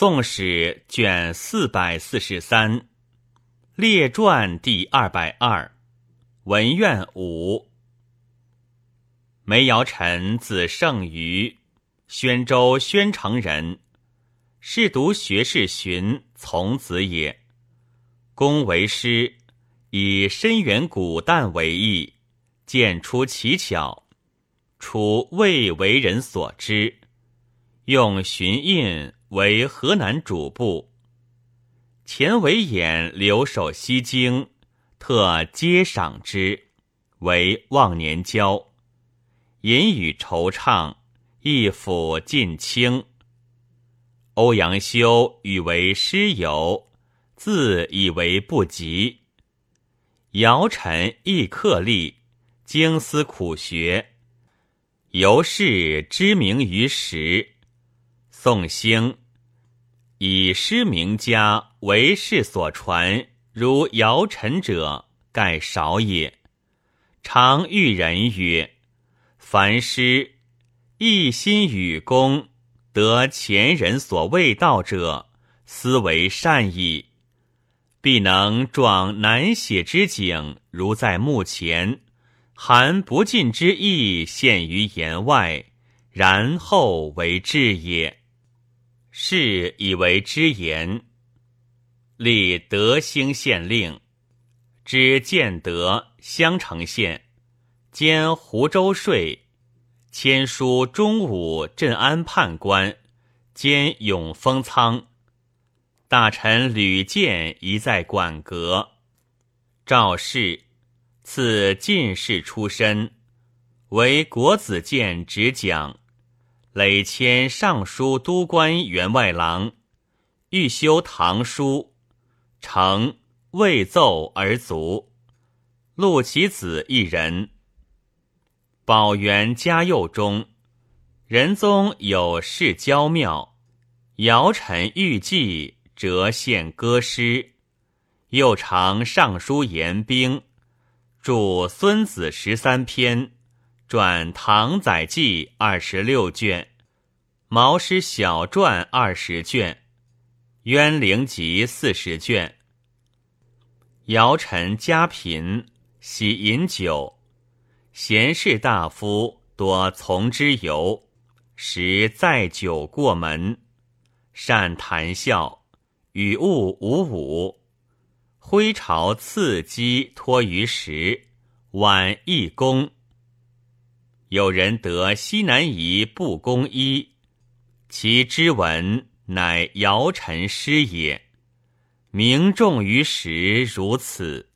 宋史卷四百四十三，列传第二百二，文苑五。梅尧臣字圣瑜，宣州宣城人，仕读学士荀从子也。公为师，以深远古淡为艺，见出奇巧，初未为人所知，用荀印。为河南主簿，钱为演留守西京，特皆赏之，为忘年交。言语惆怅，一抚尽清。欧阳修与为师友，自以为不及。尧臣亦克力，精思苦学，由是知名于时。宋兴。以诗名家为世所传，如尧臣者，盖少也。常遇人曰：“凡诗一心与公，得前人所未到者，斯为善矣。必能壮难写之景，如在目前；含不尽之意，现于言外，然后为志也。”是以为之言，立德兴县令，知建德襄城县，兼湖州税，签书中武镇安判官，兼永丰仓。大臣吕建一在馆阁，赵氏赐进士出身，为国子监执讲。累迁尚书都官员外郎，欲修唐书，成未奏而卒。陆其子一人。宝元嘉佑中，仁宗有事郊庙，尧臣欲祭，折献歌诗。又常上书言兵，著《孙子十三篇》。转《唐载记》二十六卷，《毛诗小传》二十卷，《渊灵集》四十卷。姚臣家贫，喜饮酒，贤士大夫多从之游，时载酒过门，善谈笑，与物无武，挥朝刺击托于石，晚一弓。有人得西南夷布公衣，其之文乃尧臣师也。名重于时如此。